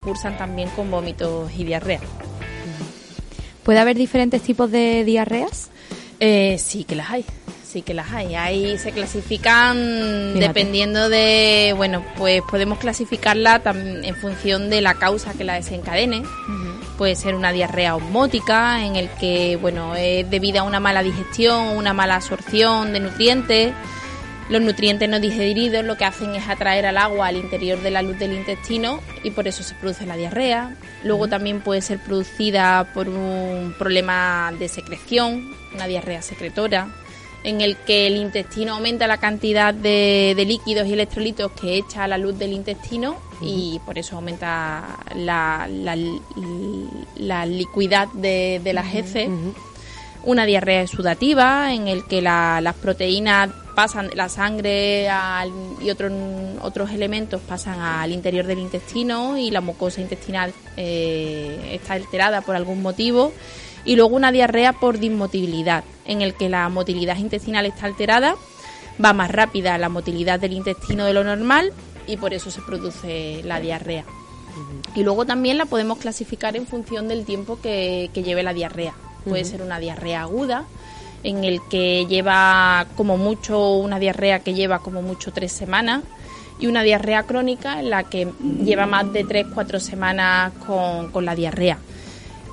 Cursan también con vómitos y diarrea. ¿Puede haber diferentes tipos de diarreas? Eh, sí que las hay, sí que las hay. Ahí se clasifican dependiendo de, bueno, pues podemos clasificarla en función de la causa que la desencadene. Puede ser una diarrea osmótica, en el que, bueno, es debido a una mala digestión, una mala absorción de nutrientes los nutrientes no digeridos lo que hacen es atraer al agua al interior de la luz del intestino y por eso se produce la diarrea. Luego también puede ser producida por un problema de secreción, una diarrea secretora, en el que el intestino aumenta la cantidad de, líquidos y electrolitos que echa a la luz del intestino y por eso aumenta la, la, liquidez de, las heces. Una diarrea exudativa en el que las proteínas pasan, la sangre y otros otros elementos pasan al interior del intestino y la mucosa intestinal eh, está alterada por algún motivo. Y luego una diarrea por dismotilidad, en el que la motilidad intestinal está alterada, va más rápida la motilidad del intestino de lo normal y por eso se produce la diarrea. Y luego también la podemos clasificar en función del tiempo que, lleve la diarrea. Puede ser una diarrea aguda, en el que lleva como mucho una diarrea que lleva como mucho tres semanas y una diarrea crónica en la que lleva más de tres, cuatro semanas con, la diarrea.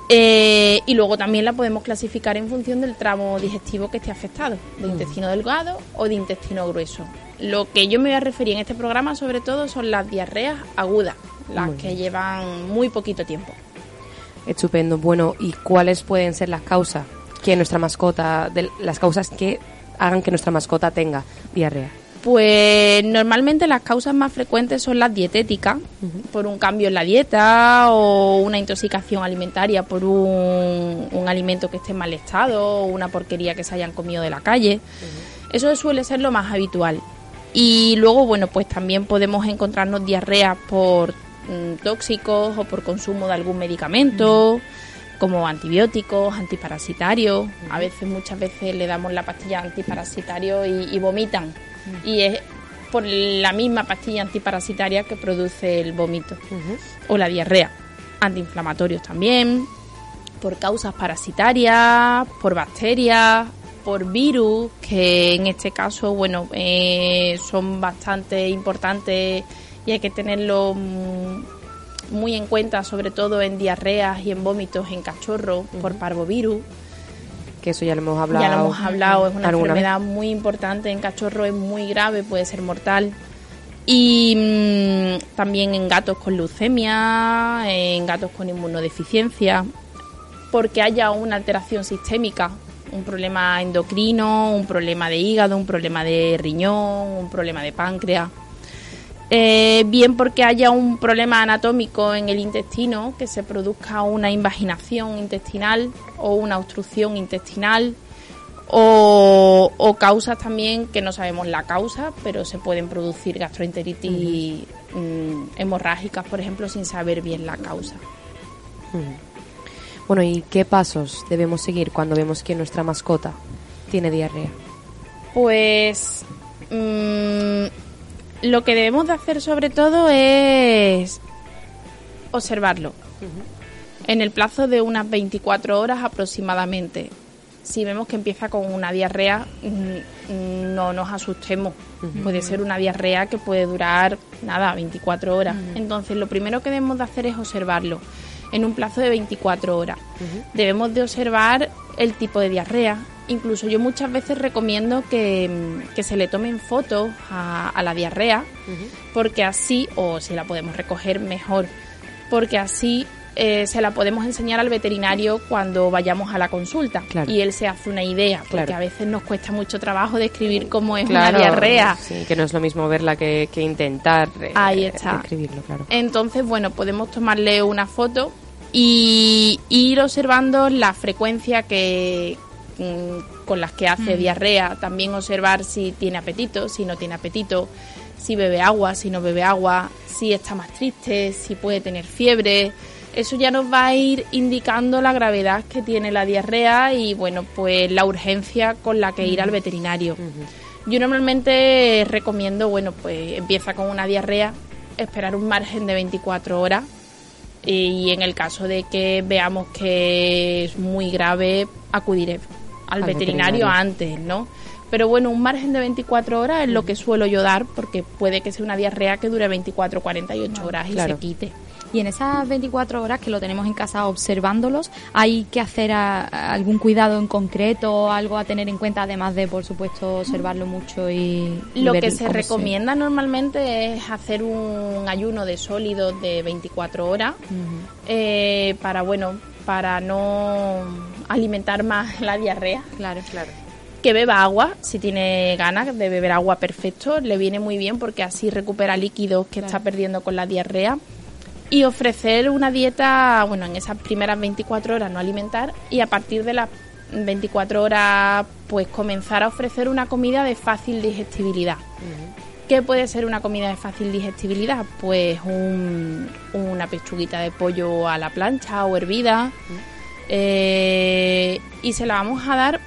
Eh, y luego también la podemos clasificar en función del tramo digestivo que esté afectado, de mm. intestino delgado o de intestino grueso. Lo que yo me voy a referir en este programa sobre todo son las diarreas agudas, las que llevan muy poquito tiempo. Estupendo. Bueno, ¿y cuáles pueden ser las causas que nuestra mascota, de las causas que hagan que nuestra mascota tenga diarrea? Pues normalmente las causas más frecuentes son las dietéticas, por un cambio en la dieta o una intoxicación alimentaria por un, alimento que esté en mal estado o una porquería que se hayan comido de la calle. Eso suele ser lo más habitual. Y luego, bueno, pues también podemos encontrarnos diarreas por mm, tóxicos o por consumo de algún medicamento como antibióticos, antiparasitarios. A veces, muchas veces le damos la pastilla antiparasitario y, vomitan. Y es por la misma pastilla antiparasitaria que produce el vómito o la diarrea. Antiinflamatorios también, por causas parasitarias, por bacterias, por virus, que en este caso, bueno, eh, son bastante importantes y hay que tenerlo mm, muy en cuenta, sobre todo en diarreas y en vómitos en cachorro por parvovirus. Que eso ya lo hemos hablado. Ya lo hemos hablado, es una enfermedad muy importante en cachorro, es muy grave, puede ser mortal. Y mm, también en gatos con leucemia, en gatos con inmunodeficiencia, porque haya una alteración sistémica, un problema endocrino, un problema de hígado, un problema de riñón, un problema de páncreas. Eh, bien porque haya un problema anatómico en el intestino, que se produzca una invaginación intestinal o una obstrucción intestinal, o, causas también que no sabemos la causa, pero se pueden producir gastroenteritis mm, hemorrágicas, por ejemplo, sin saber bien la causa. Bueno, ¿y qué pasos debemos seguir cuando vemos que nuestra mascota tiene diarrea? Pues mm, lo que debemos de hacer sobre todo es observarlo en el plazo de unas 24 horas aproximadamente. Si vemos que empieza con una diarrea, mm, no nos asustemos. Puede ser una diarrea que puede durar, nada, 24 horas. Entonces, lo primero que debemos de hacer es observarlo en un plazo de 24 horas. Debemos de observar el tipo de diarrea, Incluso yo muchas veces recomiendo que, se le tomen fotos a, la diarrea, porque así, o si la podemos recoger mejor, porque así eh, se la podemos enseñar al veterinario cuando vayamos a la consulta y él se hace una idea, porque a veces nos cuesta mucho trabajo describir cómo es una diarrea. Sí, que no es lo mismo verla que, intentar eh, Ahí está. describirlo, claro. Entonces, bueno, podemos tomarle una foto y ir observando la frecuencia que con las que hace mm. diarrea, también observar si tiene apetito, si no tiene apetito, si bebe agua, si no bebe agua, si está más triste, si puede tener fiebre. Eso ya nos va a ir indicando la gravedad que tiene la diarrea y bueno, pues la urgencia con la que ir al veterinario. Yo normalmente recomiendo, bueno, pues empieza con una diarrea, esperar un margen de 24 horas y en el caso de que veamos que es muy grave, acudiré al, veterinario, antes, ¿no? Pero bueno, un margen de 24 horas es lo que suelo yo dar porque puede que sea una diarrea que dure 24 48 horas y se quite. Y en esas 24 horas que lo tenemos en casa observándolos, ¿hay que hacer algún cuidado en concreto, algo a tener en cuenta, además de, por supuesto, observarlo mucho y... lo que se recomienda normalmente es hacer un ayuno de sólidos de 24 horas eh, para, bueno, para no alimentar más la diarrea. Claro, claro que beba agua, si tiene ganas de beber agua perfecto, le viene muy bien porque así recupera líquidos que está perdiendo con la diarrea y ofrecer una dieta, bueno, en esas primeras 24 horas no alimentar y a partir de las 24 horas pues comenzar a ofrecer una comida de fácil digestibilidad. ¿Qué puede ser una comida de fácil digestibilidad? Pues una pechuguita de pollo a la plancha o hervida. Eh, y se la vamos a dar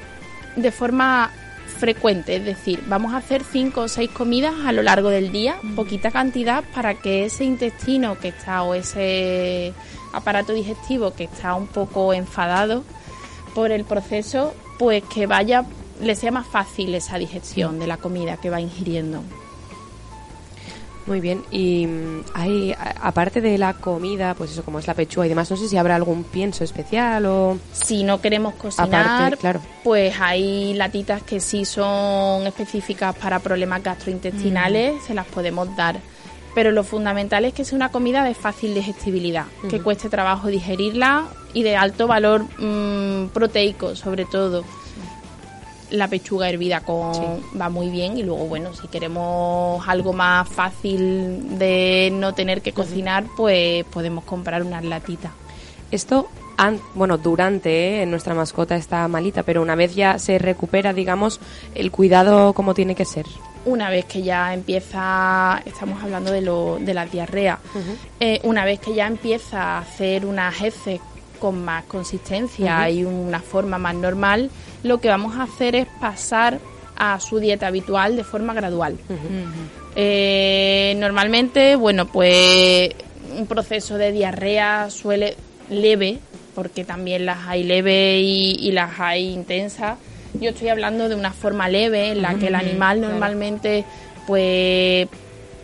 de forma frecuente, es decir, vamos a hacer cinco o seis comidas a lo largo del día, poquita cantidad para que ese intestino que está o ese aparato digestivo que está un poco enfadado por el proceso, pues que vaya, le sea más fácil esa digestión de la comida que va ingiriendo. Muy bien, y mm, hay, aparte de la comida, pues eso, como es la pechuga y demás, no sé si habrá algún pienso especial o... Si no queremos cocinar, claro. pues hay latitas que sí son específicas para problemas gastrointestinales, mm. se las podemos dar. Pero lo fundamental es que sea una comida de fácil digestibilidad, que cueste trabajo digerirla y de alto valor mm, proteico, sobre todo la pechuga hervida con va muy bien y luego bueno si queremos algo más fácil de no tener que cocinar pues podemos comprar unas latitas. Esto bueno durante ¿eh? nuestra mascota está malita pero una vez ya se recupera digamos el cuidado como tiene que ser una vez que ya empieza, estamos hablando de, lo, de la diarrea, eh, una vez que ya empieza a hacer unas heces con más consistencia y una forma más normal, lo que vamos a hacer es pasar a su dieta habitual de forma gradual. Eh, normalmente, bueno, pues un proceso de diarrea suele leve, porque también las hay leve y, las hay intensas. Yo estoy hablando de una forma leve en la que el animal normalmente, pues,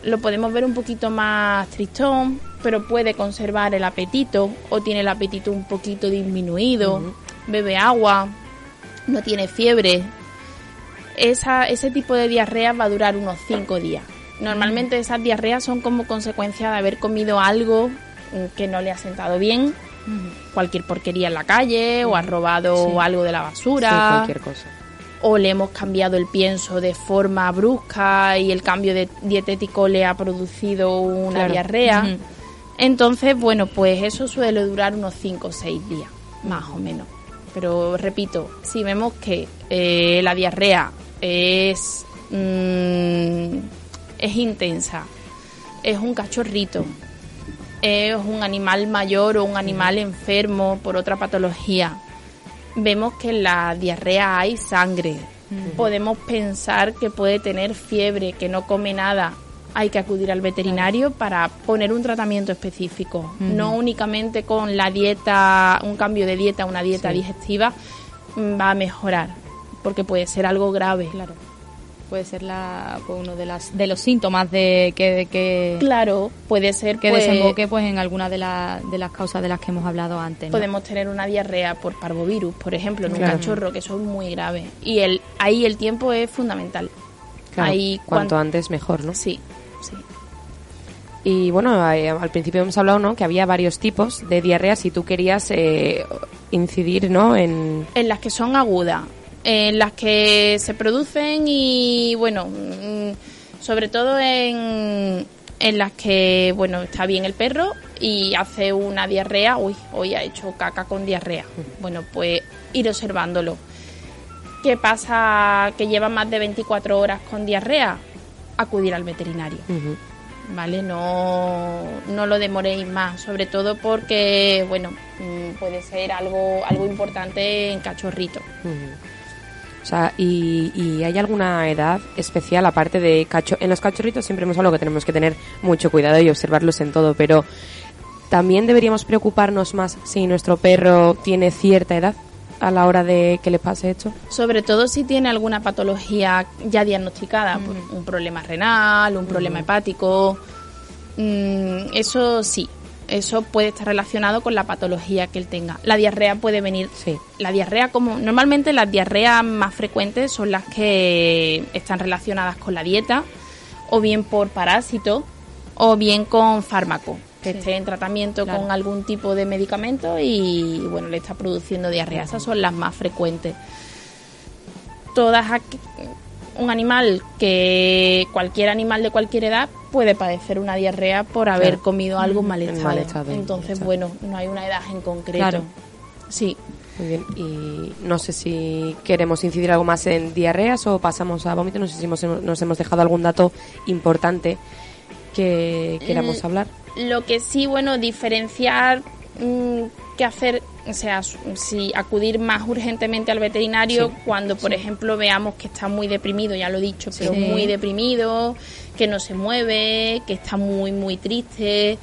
lo podemos ver un poquito más tristón, pero puede conservar el apetito o tiene el apetito un poquito disminuido, bebe agua, no tiene fiebre. Esa, ese tipo de diarrea va a durar unos 5 días. Normalmente esas diarreas son como consecuencia de haber comido algo que no le ha sentado bien, cualquier porquería en la calle o ha robado algo de la basura. cualquier cosa. O le hemos cambiado el pienso de forma brusca y el cambio de dietético le ha producido una diarrea. Entonces, bueno, pues eso suele durar unos 5 o 6 días, más o menos. Pero repito, si vemos que eh, la diarrea es, mm, es intensa, es un cachorrito, es un animal mayor o un animal enfermo por otra patología, vemos que en la diarrea hay sangre, podemos pensar que puede tener fiebre, que no come nada, hay que acudir al veterinario para poner un tratamiento específico, no únicamente con la dieta, un cambio de dieta, una dieta digestiva mm, va a mejorar, porque puede ser algo grave. Claro. Puede ser la, pues, uno de, las, de los síntomas de que, claro puede ser que pues, desemboque pues en alguna de, de las causas de las que hemos hablado antes. Podemos tener una diarrea por parvovirus, por ejemplo, en un cachorro que son muy graves y el ahí el tiempo es fundamental. ahí cuanto antes mejor, ¿no? Sí, Y bueno, eh, al principio hemos hablado, ¿no? Que había varios tipos de diarrea si tú querías eh, incidir, ¿no? En... En las que son agudas, en las que se producen y, bueno, mm, sobre todo en, en las que, bueno, está bien el perro y hace una diarrea, uy, hoy ha hecho caca con diarrea. Bueno, pues ir observándolo. ¿Qué pasa que lleva más de 24 horas con diarrea? Acudir al veterinario. ¿vale? No, no lo demoréis más, sobre todo porque, bueno, mm, puede ser algo, algo importante en cachorrito. O sea, y, hay alguna edad especial aparte de cacho en los cachorritos siempre hemos hablado que tenemos que tener mucho cuidado y observarlos en todo, pero también deberíamos preocuparnos más si nuestro perro tiene cierta edad a la hora de que le pase esto? Sobre todo si tiene alguna patología ya diagnosticada, pues, un problema renal, un problema hepático. Mm, eso sí, eso puede estar relacionado con la patología que él tenga. La diarrea puede venir. Sí. La diarrea, como normalmente las diarreas más frecuentes son las que están relacionadas con la dieta, o bien por parásito, o bien con fármaco que esté en tratamiento con algún tipo de medicamento y bueno, le está produciendo diarrea. Esas son las más frecuentes. Todas un animal que cualquier animal de cualquier edad puede padecer una diarrea por haber comido algo mal estado. Entonces, bueno, no hay una edad en concreto. Sí. Muy bien. Y no sé si queremos incidir algo más en diarreas o pasamos a vómito. No sé si nos hemos dejado algún dato importante que queramos hablar. Lo que sí, bueno, diferenciar mm, qué hacer, o sea, si acudir más urgentemente al veterinario cuando, por ejemplo, veamos que está muy deprimido, ya lo he dicho, pero muy deprimido, que no se mueve, que está muy, muy triste,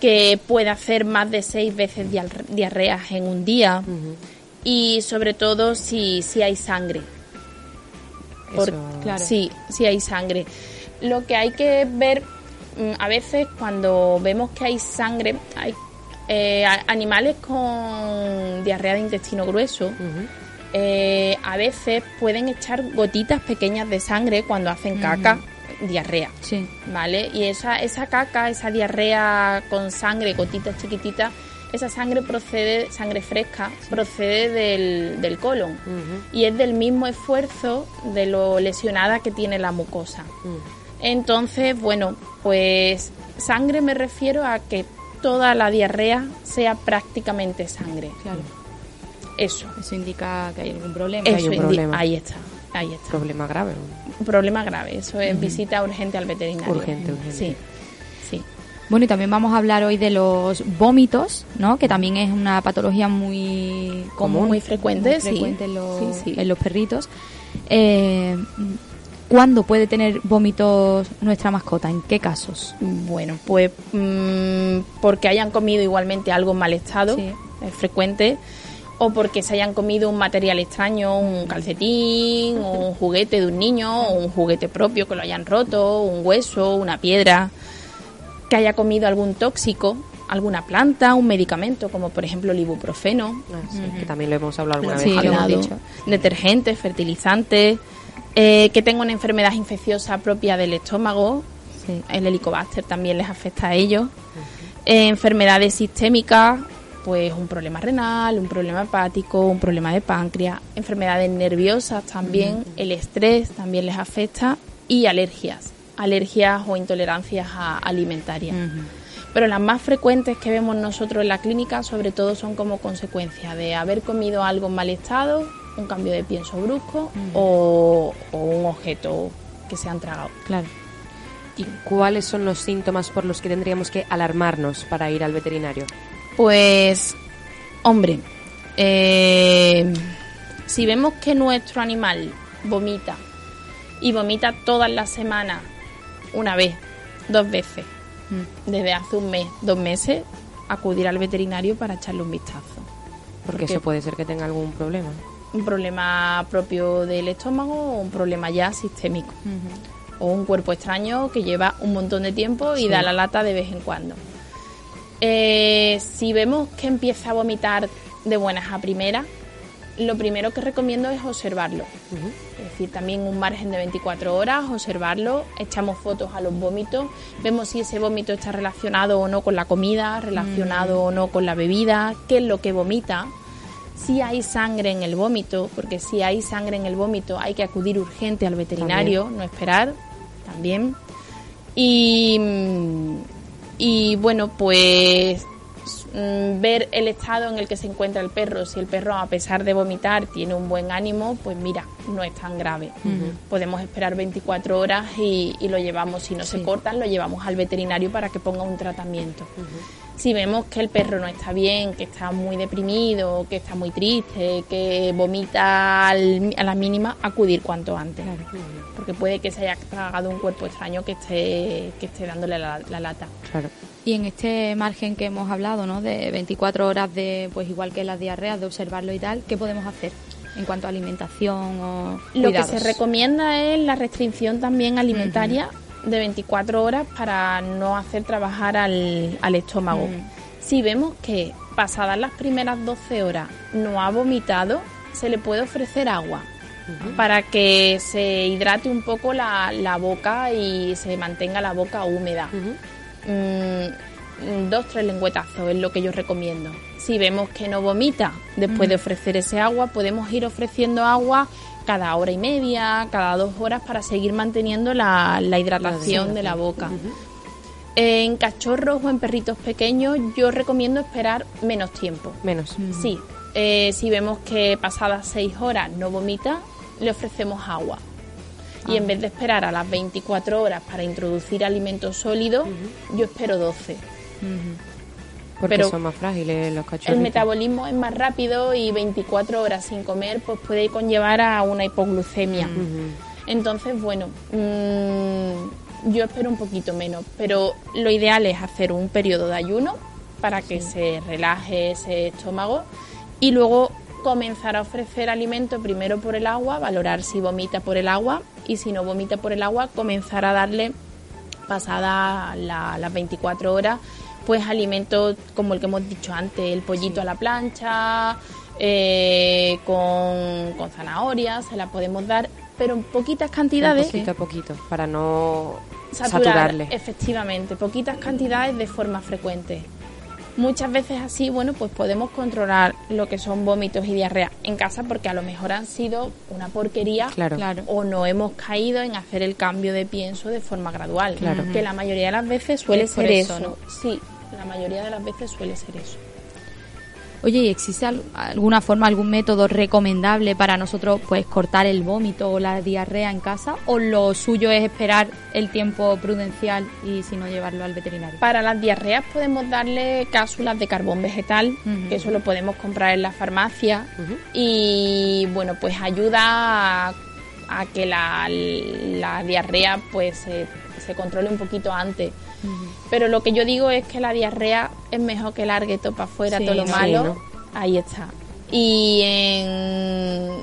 que puede hacer más de seis veces diarreas en un día y sobre todo si, si hay sangre. claro. Sí, si hay sangre. Lo que hay que ver a veces cuando vemos que hay sangre, hay eh, animales con diarrea de intestino grueso, eh, a veces pueden echar gotitas pequeñas de sangre cuando hacen caca, diarrea. Sí. ¿Vale? Y esa, esa caca, esa diarrea con sangre, gotitas chiquititas, esa sangre procede, sangre fresca, procede del, del colon y es del mismo esfuerzo de lo lesionada que tiene la mucosa. Entonces, bueno, pues sangre me refiero a que toda la diarrea sea prácticamente sangre. Claro. Eso. Eso indica que hay algún problema. Eso hay un problema. Ahí está. Ahí está. Problema grave. Un problema grave. Eso es visita urgente al veterinario. Urgente, urgente. Sí. Sí. Bueno, y también vamos a hablar hoy de los vómitos, ¿no? Que también es una patología muy común, muy frecuente, frecuente en, los, en los perritos. Eh, ¿Cuándo puede tener vómitos nuestra mascota? ¿En qué casos? Bueno, pues mm, porque hayan comido igualmente algo en mal estado, es frecuente, o porque se hayan comido un material extraño, un calcetín, un juguete de un niño, o un juguete propio que lo hayan roto, un hueso, una piedra, que haya comido algún tóxico, alguna planta, un medicamento, como por ejemplo el ibuprofeno. Ah, que también lo hemos hablado alguna vez. Detergentes, fertilizantes eh, que tenga una enfermedad infecciosa propia del estómago, el helicobacter también les afecta a ellos. Eh, enfermedades sistémicas, pues un problema renal, un problema hepático, un problema de páncreas, enfermedades nerviosas también, el estrés también les afecta y alergias, alergias o intolerancias alimentarias. Pero las más frecuentes que vemos nosotros en la clínica sobre todo son como consecuencia de haber comido algo en mal estado un cambio de pienso brusco o, un objeto que se han tragado. Claro. ¿Y cuáles son los síntomas por los que tendríamos que alarmarnos para ir al veterinario? Pues, hombre, eh, si vemos que nuestro animal vomita y vomita todas las semanas, una vez, dos veces, mm. desde hace un mes, dos meses, acudir al veterinario para echarle un vistazo. Porque, Porque eso puede ser que tenga algún problema un problema propio del estómago o un problema ya sistémico. O un cuerpo extraño que lleva un montón de tiempo y da la lata de vez en cuando. Eh, si vemos que empieza a vomitar de buenas a primeras, lo primero que recomiendo es observarlo. Es decir, también un margen de 24 horas, observarlo, echamos fotos a los vómitos, vemos si ese vómito está relacionado o no con la comida, relacionado o no con la bebida, qué es lo que vomita, si hay sangre en el vómito, porque si hay sangre en el vómito hay que acudir urgente al veterinario, no esperar, también. Y, y bueno, pues Mm, ver el estado en el que se encuentra el perro. Si el perro, a pesar de vomitar, tiene un buen ánimo, pues mira, no es tan grave. Podemos esperar 24 horas y, lo llevamos. Si no se cortan, lo llevamos al veterinario para que ponga un tratamiento. Si vemos que el perro no está bien, que está muy deprimido, que está muy triste, que vomita a la mínima, acudir cuanto antes. Porque puede que se haya tragado un cuerpo extraño que esté, que esté dándole la, la lata. Claro. Y en este margen que hemos hablado, ¿no? De 24 horas de, pues igual que las diarreas, de observarlo y tal, ¿qué podemos hacer? en cuanto a alimentación o Lo que se recomienda es la restricción también alimentaria de 24 horas para no hacer trabajar al, estómago. Si vemos que pasadas las primeras 12 horas no ha vomitado, se le puede ofrecer agua para que se hidrate un poco la, la, boca y se mantenga la boca húmeda. Mm, dos, tres lengüetazos es lo que yo recomiendo. Si vemos que no vomita después de ofrecer ese agua, podemos ir ofreciendo agua cada hora y media, cada dos horas para seguir manteniendo la, hidratación de la boca. En cachorros o en perritos pequeños yo recomiendo esperar menos tiempo. Menos. Sí. Eh, si vemos que pasadas seis horas no vomita, le ofrecemos agua y en ah. vez de esperar a las 24 horas para introducir alimentos sólidos, yo espero 12. Porque son más frágiles los cachorros. El metabolismo es más rápido y 24 horas sin comer pues puede conllevar a una hipoglucemia. Entonces, bueno, mm, yo espero un poquito menos, pero lo ideal es hacer un periodo de ayuno para que se relaje ese estómago y luego comenzar a ofrecer alimento primero por el agua, valorar si vomita por el agua y si no vomita por el agua, comenzar a darle pasada las 24 horas pues alimentos como el que hemos dicho antes, el pollito a la plancha, eh, con, con zanahorias, se la podemos dar, pero en poquitas cantidades. poquito a poquito, para no saturarle. Efectivamente, poquitas cantidades de forma frecuente. Muchas veces así, bueno, pues podemos controlar lo que son vómitos y diarrea en casa porque a lo mejor han sido una porquería claro. o no hemos caído en hacer el cambio de pienso de forma gradual, claro. que la mayoría de las veces suele ser eso. ¿no? Sí, la mayoría de las veces suele ser eso. Oye, ¿y existe alguna forma, algún método recomendable para nosotros pues cortar el vómito o la diarrea en casa? ¿O lo suyo es esperar el tiempo prudencial y si no llevarlo al veterinario? Para las diarreas podemos darle cápsulas de carbón vegetal, que eso lo podemos comprar en la farmacia. Y bueno, pues ayuda a, que la, diarrea pues se controle un poquito antes. Pero lo que yo digo es que la diarrea es mejor que largue todo para afuera, todo lo malo. Ahí está. Y,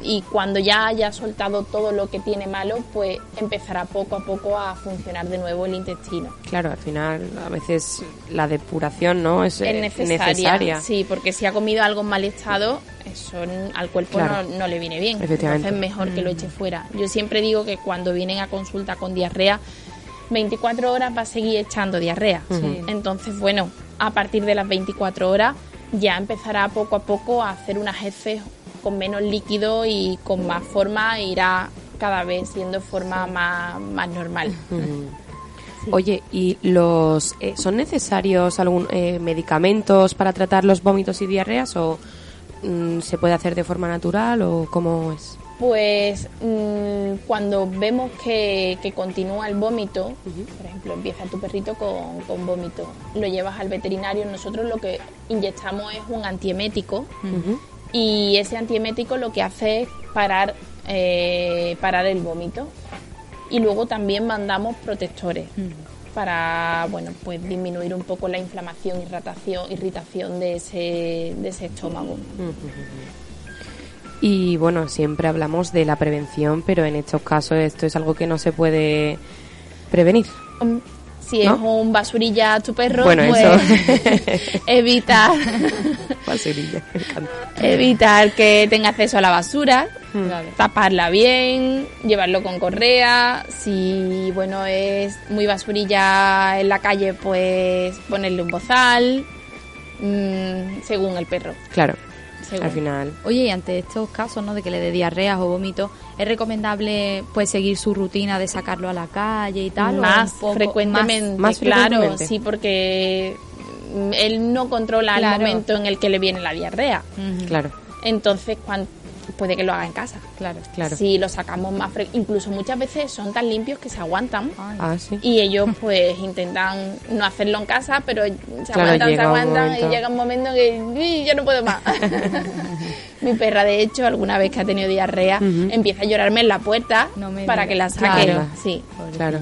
y cuando ya haya soltado todo lo que tiene malo, pues empezará poco a poco a funcionar de nuevo el intestino. Claro, al final a veces la depuración no es, es necesaria, Sí, porque si ha comido algo en mal estado, eso al cuerpo no, le viene bien. Entonces es mejor que lo mm. eche fuera. Yo siempre digo que cuando vienen a consulta con diarrea, 24 horas va a seguir echando diarrea. Entonces, bueno, a partir de las 24 horas ya empezará poco a poco a hacer unas heces con menos líquido y con más forma e irá cada vez siendo forma más, más normal. Oye, ¿y los eh, son necesarios algún eh, medicamentos para tratar los vómitos y diarreas o mm, se puede hacer de forma natural o cómo es? Pues mm, cuando vemos que, continúa el vómito, por ejemplo, empieza tu perrito con, vómito, lo llevas al veterinario, nosotros lo que inyectamos es un antiemético y ese antiemético lo que hace es parar, eh, parar el vómito y luego también mandamos protectores. para bueno pues disminuir un poco la inflamación irritación irritación de ese, de ese estómago y bueno, siempre hablamos de la prevención, pero en estos casos esto es algo que no se puede prevenir. si es un basurilla tu perro, Bueno, pues eso. evitar, Basurilla, evitar que tenga acceso a la basura, Hmm. taparla bien, llevarlo con correa, si bueno es muy basurilla en la calle, pues ponerle un bozal, mm, según el perro. Claro, Al final. Oye, y ante estos casos, ¿no? De que le dé diarreas o vómitos, ¿es recomendable pues seguir su rutina de sacarlo a la calle y tal? más poco- frecuentemente, más claro, frecuentemente. sí, porque él no controla Claro. el momento en el que le viene la diarrea. Claro, Entonces, cuan- puede que lo haga en casa. Claro. claro. Si lo sacamos más fre- incluso muchas veces son tan limpios que se aguantan. Ah, sí. Y ellos pues intentan no hacerlo en casa, pero se Claro, aguantan, se aguantan y llega un momento que "Uy, ya no puedo más. Mi perra, de hecho, alguna vez que ha tenido diarrea, empieza a llorarme en la puerta No me para que la saque. Claro. Sí. Claro.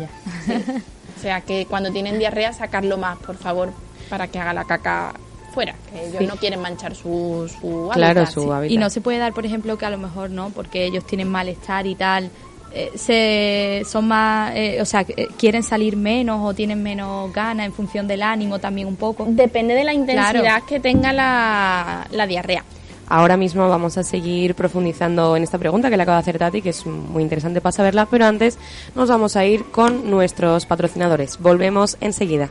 O sea que cuando tienen diarrea, sacarlo más, por favor, para que haga la caca fuera. Que ellos Sí. no quieren manchar su, su Claro, hábitat, su sí. hábitat. Y no se puede dar, por ejemplo, que a lo mejor no, porque ellos tienen malestar y tal, eh, se son más, eh, o sea, eh, quieren salir menos o tienen menos ganas en función del ánimo también un poco. Depende de la intensidad Claro. que tenga la, la diarrea. Ahora mismo vamos a seguir profundizando en esta pregunta que le acaba de hacer Tati, que es muy interesante para saberla, pero antes nos vamos a ir con nuestros patrocinadores. Volvemos enseguida.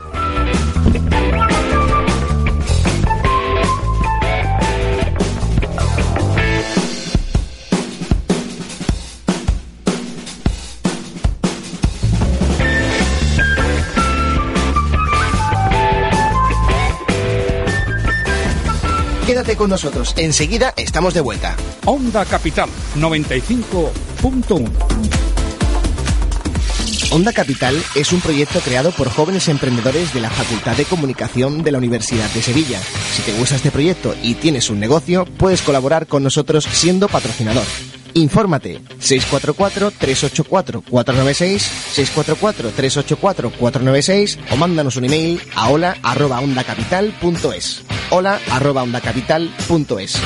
Quédate con nosotros, enseguida estamos de vuelta. Onda Capital 95.1. Onda Capital es un proyecto creado por jóvenes emprendedores de la Facultad de Comunicación de la Universidad de Sevilla. Si te gusta este proyecto y tienes un negocio, puedes colaborar con nosotros siendo patrocinador. Infórmate 644-384-496, 644-384-496 o mándanos un email a hola arroba ondacapital.es. Hola arroba ondacapital.es.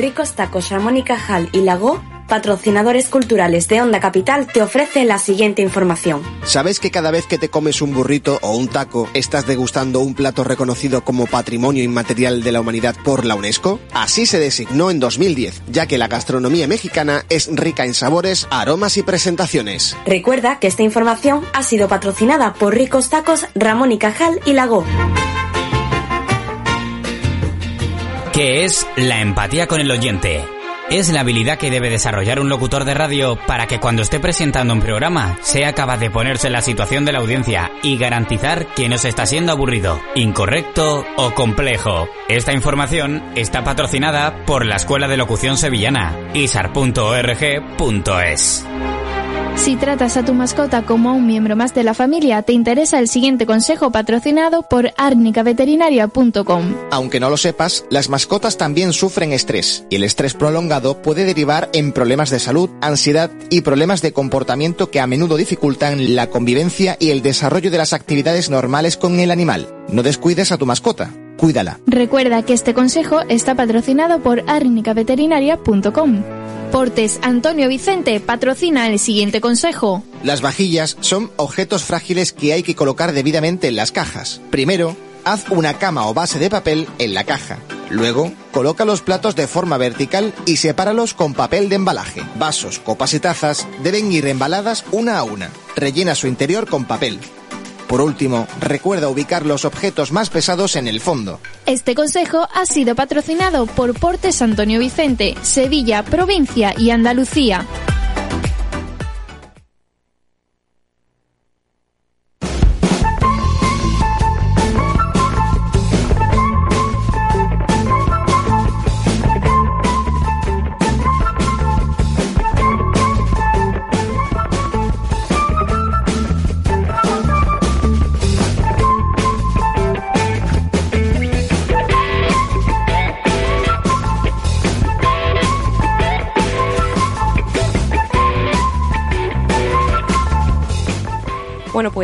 Ricos Tacos Ramón y Cajal y Lago, patrocinadores culturales de Onda Capital, te ofrece la siguiente información. ¿Sabes que cada vez que te comes un burrito o un taco estás degustando un plato reconocido como Patrimonio Inmaterial de la Humanidad por la UNESCO? Así se designó en 2010, ya que la gastronomía mexicana es rica en sabores, aromas y presentaciones. Recuerda que esta información ha sido patrocinada por Ricos Tacos Ramón y Cajal y Lago. ¿Qué es la empatía con el oyente? Es la habilidad que debe desarrollar un locutor de radio para que cuando esté presentando un programa sea capaz de ponerse en la situación de la audiencia y garantizar que no se está siendo aburrido, incorrecto o complejo. Esta información está patrocinada por la Escuela de Locución Sevillana, isar.org.es. Si tratas a tu mascota como a un miembro más de la familia, te interesa el siguiente consejo patrocinado por arnicaveterinaria.com. Aunque no lo sepas, las mascotas también sufren estrés, y el estrés prolongado puede derivar en problemas de salud, ansiedad y problemas de comportamiento que a menudo dificultan la convivencia y el desarrollo de las actividades normales con el animal. No descuides a tu mascota, cuídala. Recuerda que este consejo está patrocinado por arnicaveterinaria.com. Portes Antonio Vicente patrocina el siguiente consejo. Las vajillas son objetos frágiles que hay que colocar debidamente en las cajas. Primero, haz una cama o base de papel en la caja. Luego, coloca los platos de forma vertical y sepáralos con papel de embalaje. Vasos, copas y tazas deben ir embaladas una a una. Rellena su interior con papel. Por último, recuerda ubicar los objetos más pesados en el fondo. Este consejo ha sido patrocinado por Portes Antonio Vicente, Sevilla, provincia y Andalucía.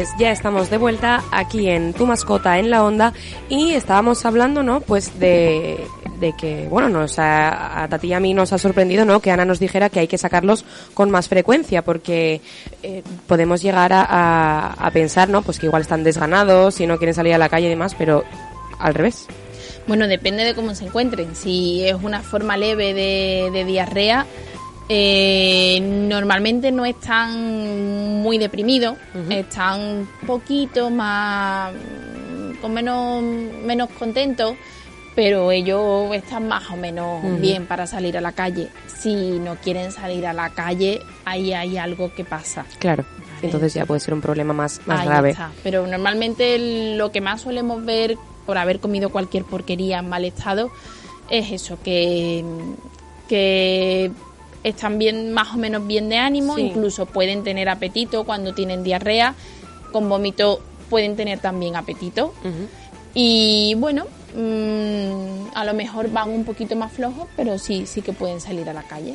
Pues ya estamos de vuelta aquí en Tu Mascota en la Onda y estábamos hablando, ¿no? Pues de de que, bueno, nos a, a Tati y a mí nos ha sorprendido, ¿no? Que Ana nos dijera que hay que sacarlos con más frecuencia, porque eh, podemos llegar a, a, pensar, ¿no? Pues que igual están desganados y no quieren salir a la calle y demás, pero al revés. Bueno, depende de cómo se encuentren. Si es una forma leve de diarrea, eh, normalmente no están muy deprimidos, están un poquito más con menos menos contentos, pero ellos están más o menos bien para salir a la calle. Si no quieren salir a la calle, ahí hay algo que pasa. Claro. Entonces ya puede ser un problema más, más Ahí grave. está. Pero normalmente lo que más solemos ver por haber comido cualquier porquería en mal estado es eso, que, que están bien, más o menos bien de ánimo, Sí. incluso pueden tener apetito cuando tienen diarrea, con vómito pueden tener también apetito. Y bueno, mm, a lo mejor van un poquito más flojos, pero sí, sí que pueden salir a la calle.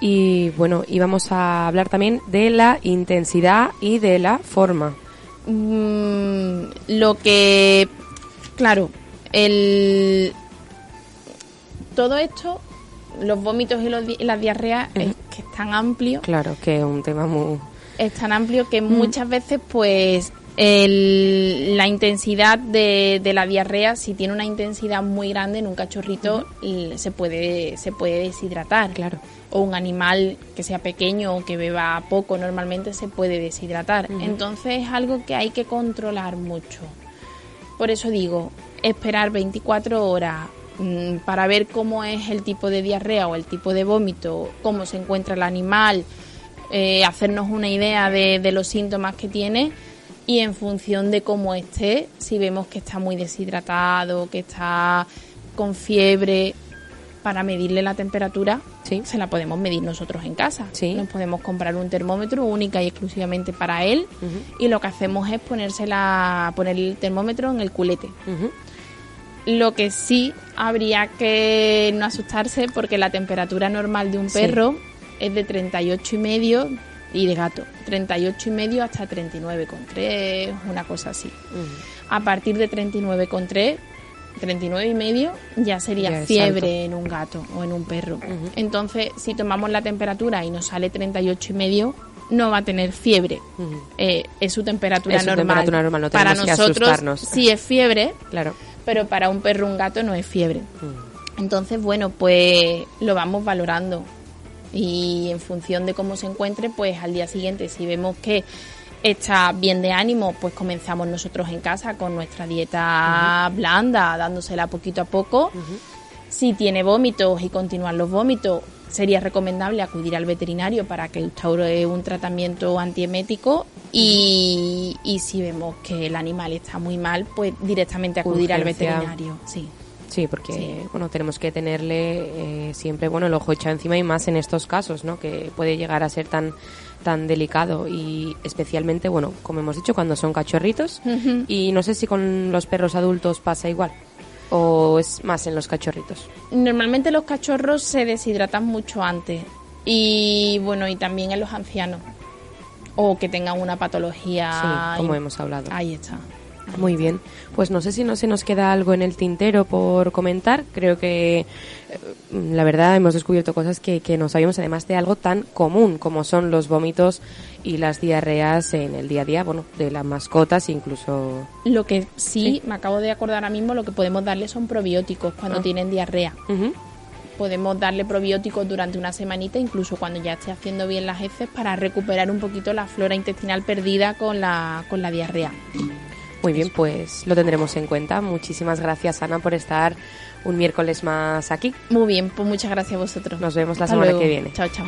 Y bueno, íbamos a hablar también de la intensidad y de la forma. Mm, lo que claro el todo esto los vómitos y, los di- y las diarreas es que es tan amplio. Claro, que es un tema muy... es tan amplio que muchas veces pues el- la intensidad de, de la diarrea si tiene una intensidad muy grande en un cachorrito se puede se puede deshidratar. Claro. o un animal que sea pequeño o que beba poco normalmente se puede deshidratar. Entonces es algo que hay que controlar mucho. Por eso digo esperar 24 horas mm, para ver cómo es el tipo de diarrea o el tipo de vómito cómo se encuentra el animal eh, hacernos una idea de, de los síntomas que tiene y en función de cómo esté, si vemos que está muy deshidratado, que está con fiebre, para medirle la temperatura, Sí. se la podemos medir nosotros en casa. Sí. Nos podemos comprar un termómetro única y exclusivamente para él y lo que hacemos es ponérsela, poner el termómetro en el culete. Lo que sí habría que no asustarse porque la temperatura normal de un Sí. perro es de 38 y medio y de gato, 38 y medio hasta 39,3, una cosa así. A partir de 39,3, 39 y medio ya sería Ya fiebre en un gato o en un perro. Entonces, si tomamos la temperatura y nos sale 38 y medio, no va a tener fiebre. Eh, es su temperatura Es su normal. temperatura normal, no para que nosotros sí es fiebre, Claro. Pero para un perro un gato no es fiebre. Mm. Entonces, bueno, pues lo vamos valorando y en función de cómo se encuentre, pues al día siguiente, si vemos que está bien de ánimo, pues comenzamos nosotros en casa con nuestra dieta blanda, dándosela poquito a poco. Si tiene vómitos y continúan los vómitos, sería recomendable acudir al veterinario para que instaure un tratamiento antiemético y, y si vemos que el animal está muy mal, pues directamente acudir al veterinario. Sí. Sí, porque Sí. bueno tenemos que tenerle eh, siempre bueno el ojo echado encima y más en estos casos, ¿no? Que puede llegar a ser tan tan delicado y especialmente bueno como hemos dicho cuando son cachorritos y no sé si con los perros adultos pasa igual o es más en los cachorritos. Normalmente los cachorros se deshidratan mucho antes y bueno, y también en los ancianos o que tengan una patología. Sí, como y- hemos hablado. Ahí está. Muy bien, pues no sé si no se nos queda algo en el tintero por comentar. Creo que eh, la verdad hemos descubierto cosas que, que no sabíamos, además de algo tan común como son los vómitos y las diarreas en el día a día, bueno, de las mascotas, incluso. Lo que sí, me acabo de acordar ahora mismo, lo que podemos darle son probióticos cuando Ah. tienen diarrea. Podemos darle probióticos durante una semanita, incluso cuando ya esté haciendo bien las heces, para recuperar un poquito la flora intestinal perdida con la, con la diarrea. Muy bien, pues lo tendremos en cuenta. Muchísimas gracias, Ana, por estar un miércoles más aquí. Muy bien, pues muchas gracias a vosotros. Nos vemos la Hasta semana luego. que viene. Chao, chao.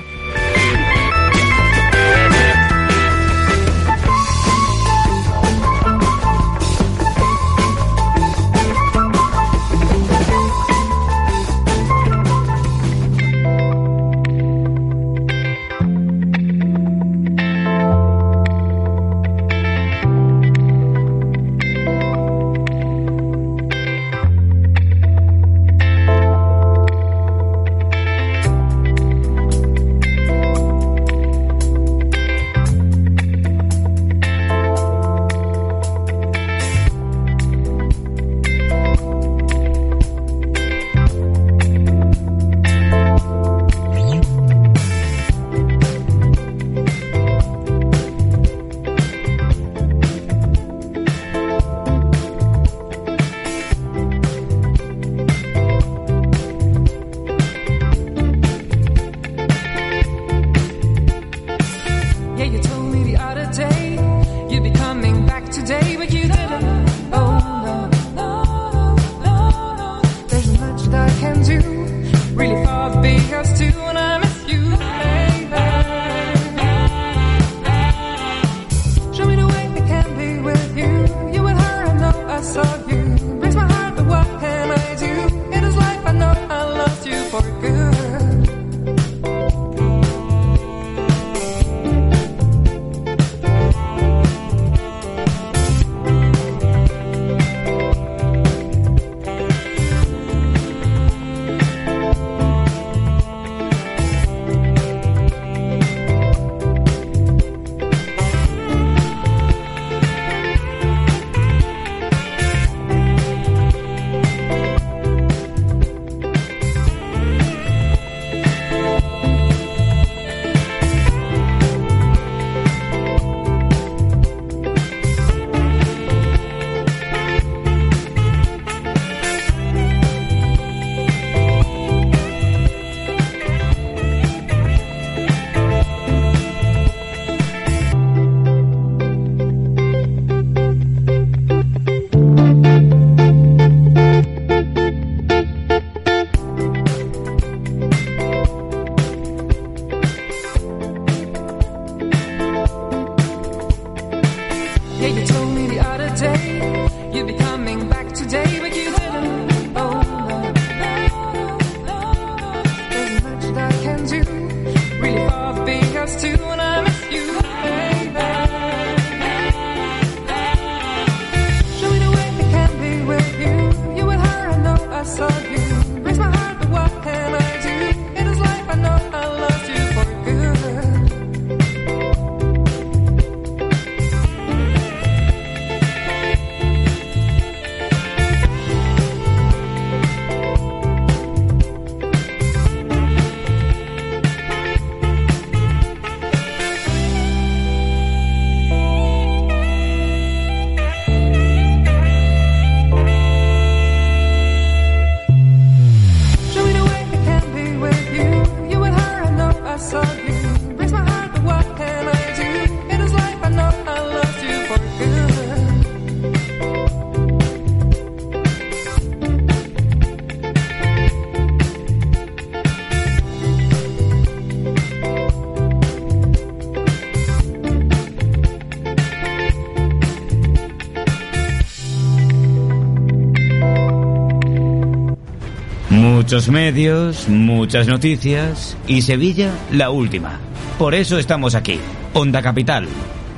Muchos medios, muchas noticias y Sevilla la última. Por eso estamos aquí. Onda Capital,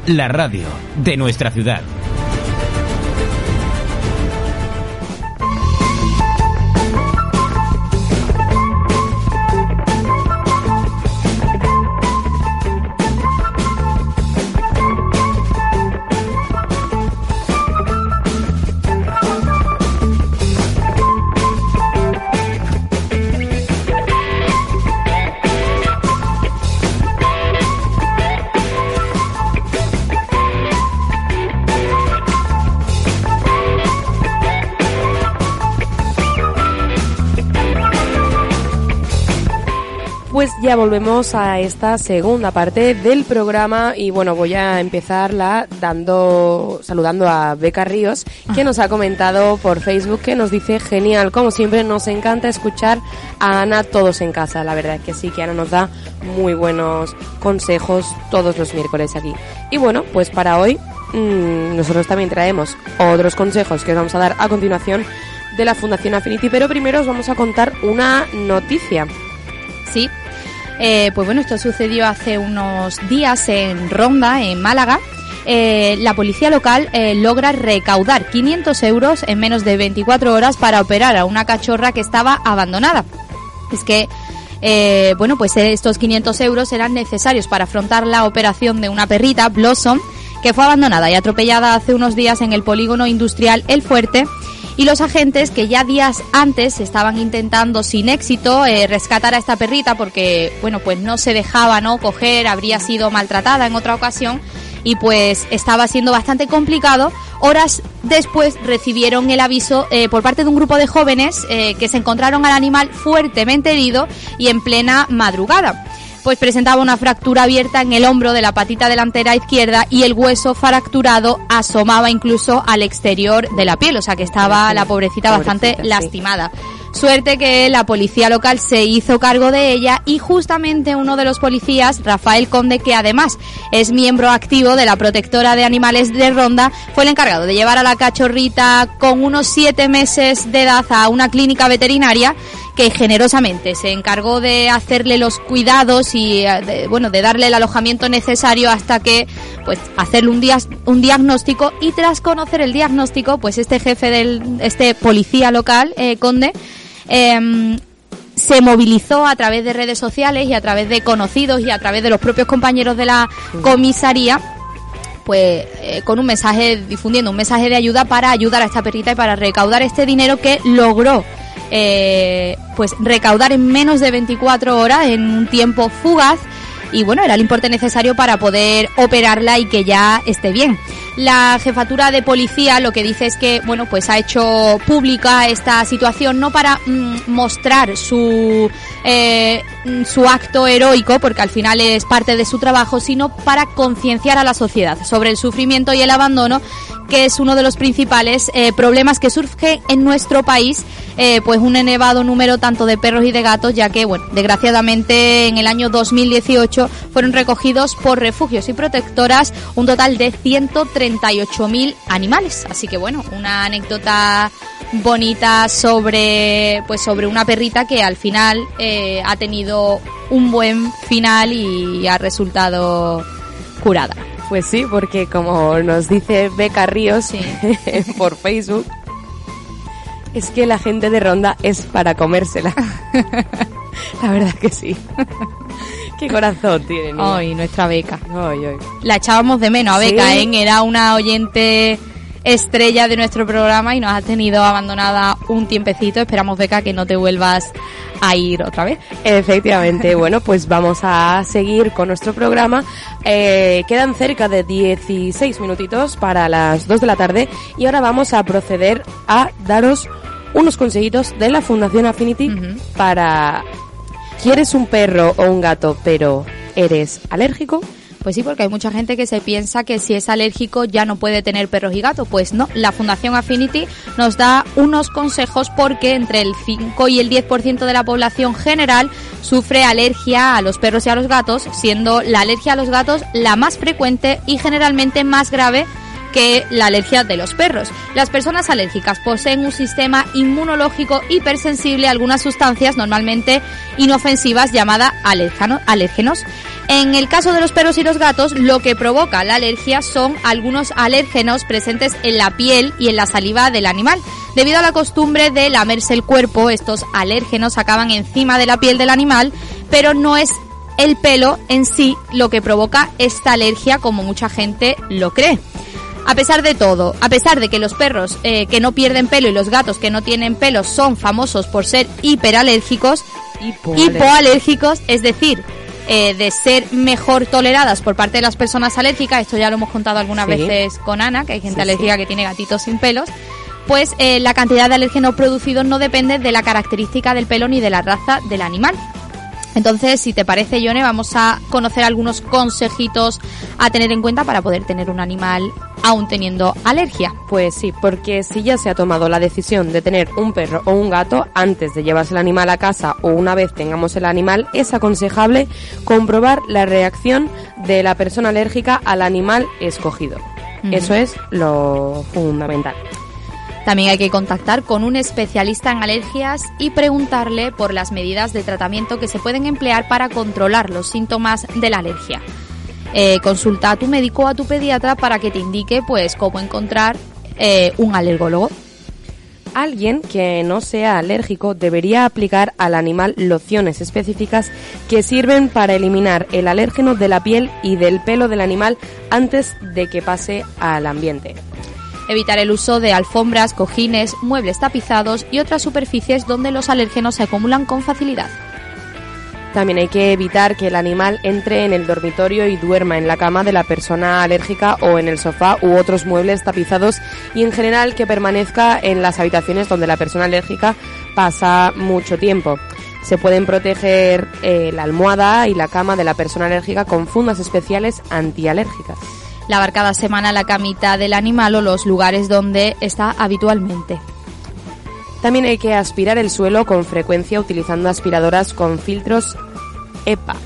la radio de nuestra ciudad. Ya volvemos a esta segunda parte del programa y bueno, voy a empezarla dando, saludando a Beca Ríos, que nos ha comentado por Facebook que nos dice genial, como siempre nos encanta escuchar a Ana todos en casa, la verdad que sí, que Ana nos da muy buenos consejos todos los miércoles aquí. Y bueno, pues para hoy mmm, nosotros también traemos otros consejos que os vamos a dar a continuación de la Fundación Affinity, pero primero os vamos a contar una noticia. Sí, eh, pues bueno, esto sucedió hace unos días en Ronda, en Málaga. Eh, la policía local eh, logra recaudar 500 euros en menos de 24 horas para operar a una cachorra que estaba abandonada. Es que, bueno, pues estos 500 euros eran necesarios para afrontar la operación de una perrita, Blossom, que fue abandonada y atropellada hace unos días en el polígono industrial El Fuerte y los agentes que ya días antes estaban intentando sin éxito eh, rescatar a esta perrita porque bueno pues no se dejaba no coger habría sido maltratada en otra ocasión y pues estaba siendo bastante complicado. Horas después recibieron el aviso eh, por parte de un grupo de jóvenes eh, que se encontraron al animal fuertemente herido y en plena madrugada pues presentaba una fractura abierta en el hombro de la patita delantera izquierda y el hueso fracturado asomaba incluso al exterior de la piel, o sea que estaba la pobrecita bastante Pobrecita, sí. lastimada. Suerte que la policía local se hizo cargo de ella y justamente uno de los policías, Rafael Conde, que además es miembro activo de la protectora de animales de Ronda, fue el encargado de llevar a la cachorrita con unos siete meses de edad a una clínica veterinaria que generosamente se encargó de hacerle los cuidados y eh, de, bueno de darle el alojamiento necesario hasta que pues hacerle un, dia- un diagnóstico. Y tras conocer el diagnóstico pues este jefe del este policía local eh, conde em, se movilizó a través de redes sociales y a través de conocidos y a través de los propios compañeros de la comisaría pues eh, con un mensaje difundiendo un mensaje de ayuda para ayudar a esta perrita y para recaudar este dinero que logró eh, pues recaudar en menos de 24 horas en un tiempo fugaz y bueno, era el importe necesario para poder operarla y que ya esté bien. La jefatura de policía lo que dice es que, bueno, pues ha hecho pública esta situación no para mm, mostrar su, eh, su acto heroico, porque al final es parte de su trabajo, sino para concienciar a la sociedad sobre el sufrimiento y el abandono, que es uno de los principales eh, problemas que surge en nuestro país, eh, pues un elevado número tanto de perros y de gatos, ya que, bueno, desgraciadamente en el año 2018 fueron recogidos por refugios y protectoras un total de 138.000 animales. Así que, bueno, una anécdota bonita sobre, pues sobre una perrita que al final eh, ha tenido un buen final y ha resultado curada. Pues sí, porque como nos dice Beca Ríos por Facebook, es que la gente de Ronda es para comérsela. la verdad que sí. Qué corazón tiene. Ay, nuestra beca. La echábamos de menos a Sí. Beca, ¿eh? Era una oyente estrella de nuestro programa y nos ha tenido abandonada un tiempecito. Esperamos, Beca, que no te vuelvas a ir otra vez. Efectivamente, bueno, pues vamos a seguir con nuestro programa. Eh, quedan cerca de 16 minutitos para las 2 de la tarde y ahora vamos a proceder a daros unos consejitos de la Fundación Affinity para... ¿Quieres un perro o un gato pero eres alérgico? Pues sí, porque hay mucha gente que se piensa que si es alérgico ya no puede tener perros y gatos. Pues no, la Fundación Affinity nos da unos consejos porque entre el 5 y el 10% de la población general sufre alergia a los perros y a los gatos, siendo la alergia a los gatos la más frecuente y generalmente más grave que la alergia de los perros. Las personas alérgicas poseen un sistema inmunológico hipersensible a algunas sustancias normalmente inofensivas llamadas alérgenos. En el caso de los perros y los gatos, lo que provoca la alergia son algunos alérgenos presentes en la piel y en la saliva del animal. Debido a la costumbre de lamerse el cuerpo, estos alérgenos acaban encima de la piel del animal, pero no es el pelo en sí lo que provoca esta alergia como mucha gente lo cree. A pesar de todo, a pesar de que los perros eh, que no pierden pelo y los gatos que no tienen pelo son famosos por ser hiperalérgicos, hipoalérgicos, es decir, eh, de ser mejor toleradas por parte de las personas alérgicas, esto ya lo hemos contado algunas veces con Ana, que hay gente alérgica que tiene gatitos sin pelos, pues eh, la cantidad de alérgenos producidos no depende de la característica del pelo ni de la raza del animal. Entonces, si te parece, Yone, vamos a conocer algunos consejitos a tener en cuenta para poder tener un animal aún teniendo alergia. Pues sí, porque si ya se ha tomado la decisión de tener un perro o un gato antes de llevarse el animal a casa o una vez tengamos el animal, es aconsejable comprobar la reacción de la persona alérgica al animal escogido. Eso es lo fundamental. También hay que contactar con un especialista en alergias y preguntarle por las medidas de tratamiento que se pueden emplear para controlar los síntomas de la alergia. Eh, consulta a tu médico o a tu pediatra para que te indique pues cómo encontrar eh, un alergólogo. Alguien que no sea alérgico debería aplicar al animal lociones específicas que sirven para eliminar el alérgeno de la piel y del pelo del animal antes de que pase al ambiente evitar el uso de alfombras, cojines, muebles tapizados y otras superficies donde los alérgenos se acumulan con facilidad. También hay que evitar que el animal entre en el dormitorio y duerma en la cama de la persona alérgica o en el sofá u otros muebles tapizados y en general que permanezca en las habitaciones donde la persona alérgica pasa mucho tiempo. Se pueden proteger eh, la almohada y la cama de la persona alérgica con fundas especiales antialérgicas lavar cada semana la camita del animal o los lugares donde está habitualmente. También hay que aspirar el suelo con frecuencia utilizando aspiradoras con filtros EPA,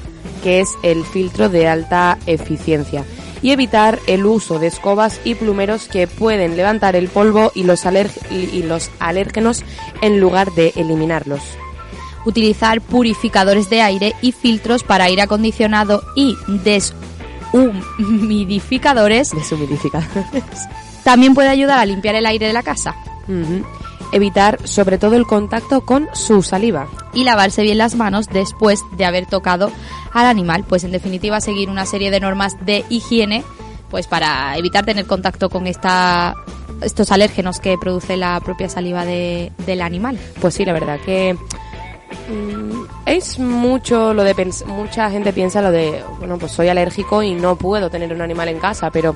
que es el filtro de alta eficiencia, y evitar el uso de escobas y plumeros que pueden levantar el polvo y los, y los alérgenos en lugar de eliminarlos utilizar purificadores de aire y filtros para aire acondicionado y des humidificadores. Deshumidificadores. También puede ayudar a limpiar el aire de la casa. Evitar sobre todo el contacto con su saliva. Y lavarse bien las manos después de haber tocado al animal. Pues en definitiva seguir una serie de normas de higiene pues para evitar tener contacto con esta estos alérgenos que produce la propia saliva de, del animal. Pues sí, la verdad que es mucho lo de mucha gente piensa lo de bueno pues soy alérgico y no puedo tener un animal en casa pero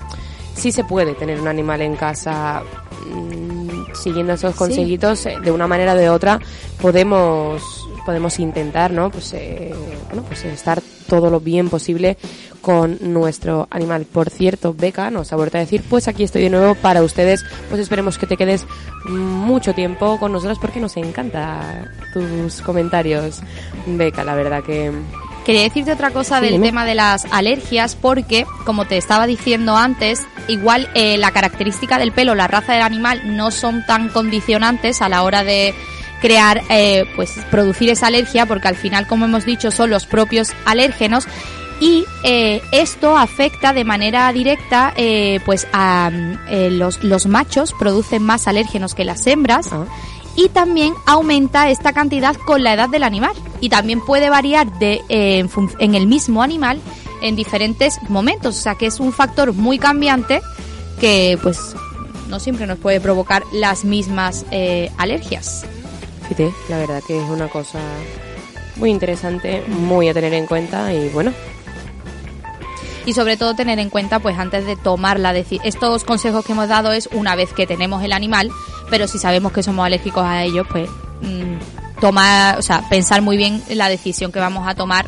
sí se puede tener un animal en casa mm, siguiendo esos consejitos eh, de una manera o de otra podemos podemos intentar, ¿no? Pues, eh, bueno, pues estar todo lo bien posible con nuestro animal. Por cierto, Beca nos ha vuelto a decir, pues aquí estoy de nuevo para ustedes. Pues esperemos que te quedes mucho tiempo con nosotros porque nos encanta tus comentarios, Beca, la verdad que... Quería decirte otra cosa del tema de las alergias porque, como te estaba diciendo antes, igual eh, la característica del pelo, la raza del animal no son tan condicionantes a la hora de crear, eh, pues producir esa alergia, porque al final, como hemos dicho, son los propios alérgenos. Y eh, esto afecta de manera directa eh, pues a los, los, machos producen más alérgenos que las hembras ah. y también aumenta esta cantidad con la edad del animal. Y también puede variar de en, en, el mismo animal en diferentes momentos. O sea que es un factor muy cambiante que pues no siempre nos puede provocar las mismas alergias la verdad que es una cosa muy interesante, muy a tener en cuenta y bueno. Y sobre todo tener en cuenta, pues antes de tomar la decisión, estos consejos que hemos dado es una vez que tenemos el animal, pero si sabemos que somos alérgicos a ellos, pues mm, tomar, o sea, pensar muy bien la decisión que vamos a tomar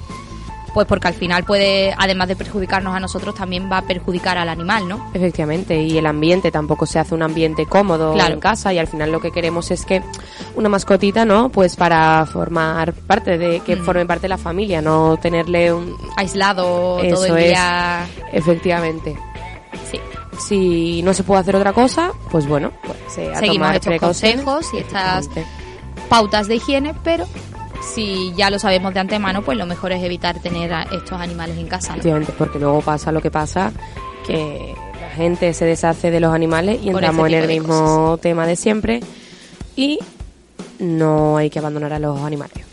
pues porque al final puede, además de perjudicarnos a nosotros, también va a perjudicar al animal, ¿no? Efectivamente, y el ambiente tampoco se hace un ambiente cómodo en casa y al final lo que queremos es que una mascotita, ¿no? Pues para formar parte de, que mm. forme parte de la familia, no tenerle un... Aislado todo el día. efectivamente. Sí. si no se puede hacer otra cosa, pues bueno, pues eh, a Seguimos tomar estos consejos y estas pautas de higiene, pero si ya lo sabemos de antemano, pues lo mejor es evitar tener a estos animales en casa. ¿no? Porque luego pasa lo que pasa, que la gente se deshace de los animales y Por entramos ese en el mismo tema de siempre y no hay que abandonar a los animales.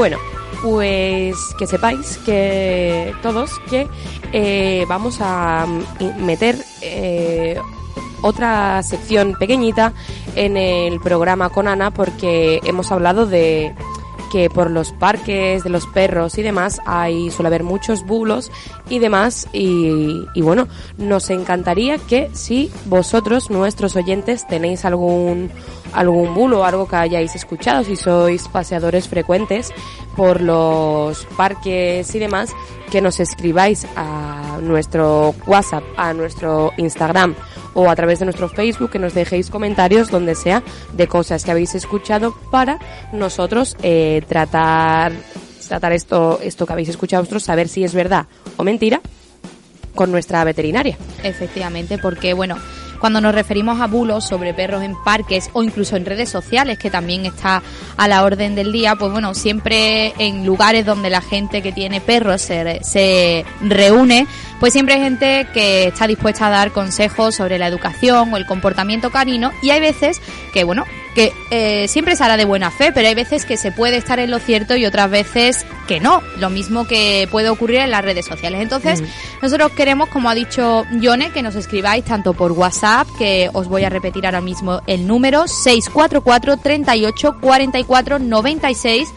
Bueno, pues que sepáis que todos que eh, vamos a mm, meter eh, otra sección pequeñita en el programa con Ana porque hemos hablado de que por los parques de los perros y demás hay suele haber muchos bulos y demás y, y bueno nos encantaría que si vosotros nuestros oyentes tenéis algún algún bulo algo que hayáis escuchado si sois paseadores frecuentes por los parques y demás que nos escribáis a nuestro WhatsApp a nuestro Instagram o a través de nuestro Facebook que nos dejéis comentarios donde sea de cosas que habéis escuchado para nosotros eh, tratar tratar esto esto que habéis escuchado vosotros saber si es verdad o mentira con nuestra veterinaria. Efectivamente, porque bueno, cuando nos referimos a bulos sobre perros en parques o incluso en redes sociales, que también está a la orden del día, pues bueno, siempre en lugares donde la gente que tiene perros se, se reúne, pues siempre hay gente que está dispuesta a dar consejos sobre la educación o el comportamiento canino y hay veces que, bueno, que eh, siempre se hará de buena fe, pero hay veces que se puede estar en lo cierto y otras veces que no. Lo mismo que puede ocurrir en las redes sociales. Entonces, nosotros queremos, como ha dicho Yone, que nos escribáis tanto por WhatsApp, que os voy a repetir ahora mismo el número, 644 38 44 96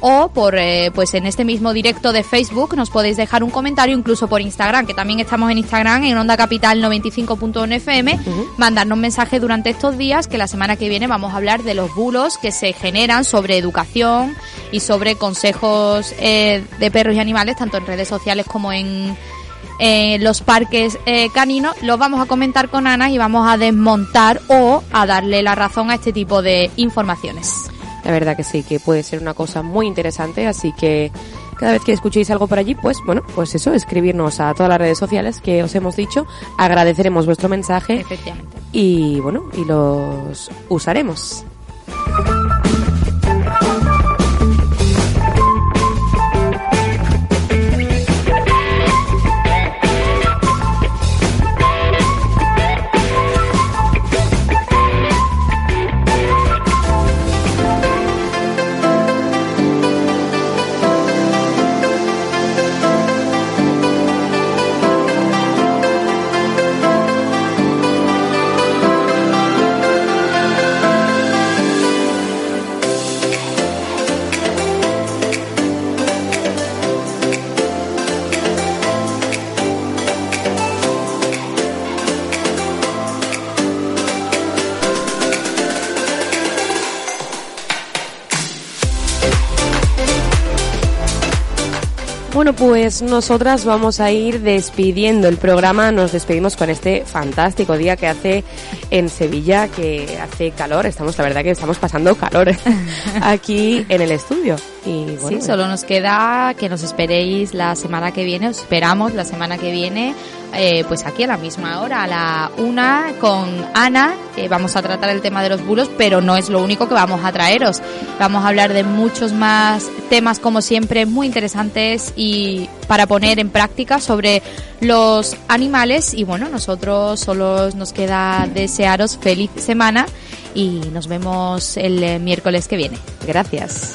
o por eh, pues en este mismo directo de Facebook nos podéis dejar un comentario incluso por Instagram que también estamos en Instagram en Onda Capital 95.1 FM mandarnos mensajes durante estos días que la semana que viene vamos a hablar de los bulos que se generan sobre educación y sobre consejos eh, de perros y animales tanto en redes sociales como en eh, los parques eh, caninos. Los vamos a comentar con Ana y vamos a desmontar o a darle la razón a este tipo de informaciones. La verdad que sí, que puede ser una cosa muy interesante, así que cada vez que escuchéis algo por allí, pues bueno, pues eso, escribirnos a todas las redes sociales que os hemos dicho, agradeceremos vuestro mensaje Efectivamente. y bueno, y los usaremos. Bueno, pues nosotras vamos a ir despidiendo el programa. Nos despedimos con este fantástico día que hace en Sevilla, que hace calor. Estamos, la verdad que estamos pasando calor aquí en el estudio. Y bueno, Sí, solo nos queda que nos esperéis la semana que viene, os esperamos la semana que viene eh, pues aquí a la misma hora, a la una, con Ana, vamos a tratar el tema de los bulos, pero no es lo único que vamos a traeros. Vamos a hablar de muchos más temas, como siempre, muy interesantes y para poner en práctica sobre los animales. Y bueno, nosotros solo nos queda desearos feliz semana y nos vemos el eh, miércoles que viene. Gracias.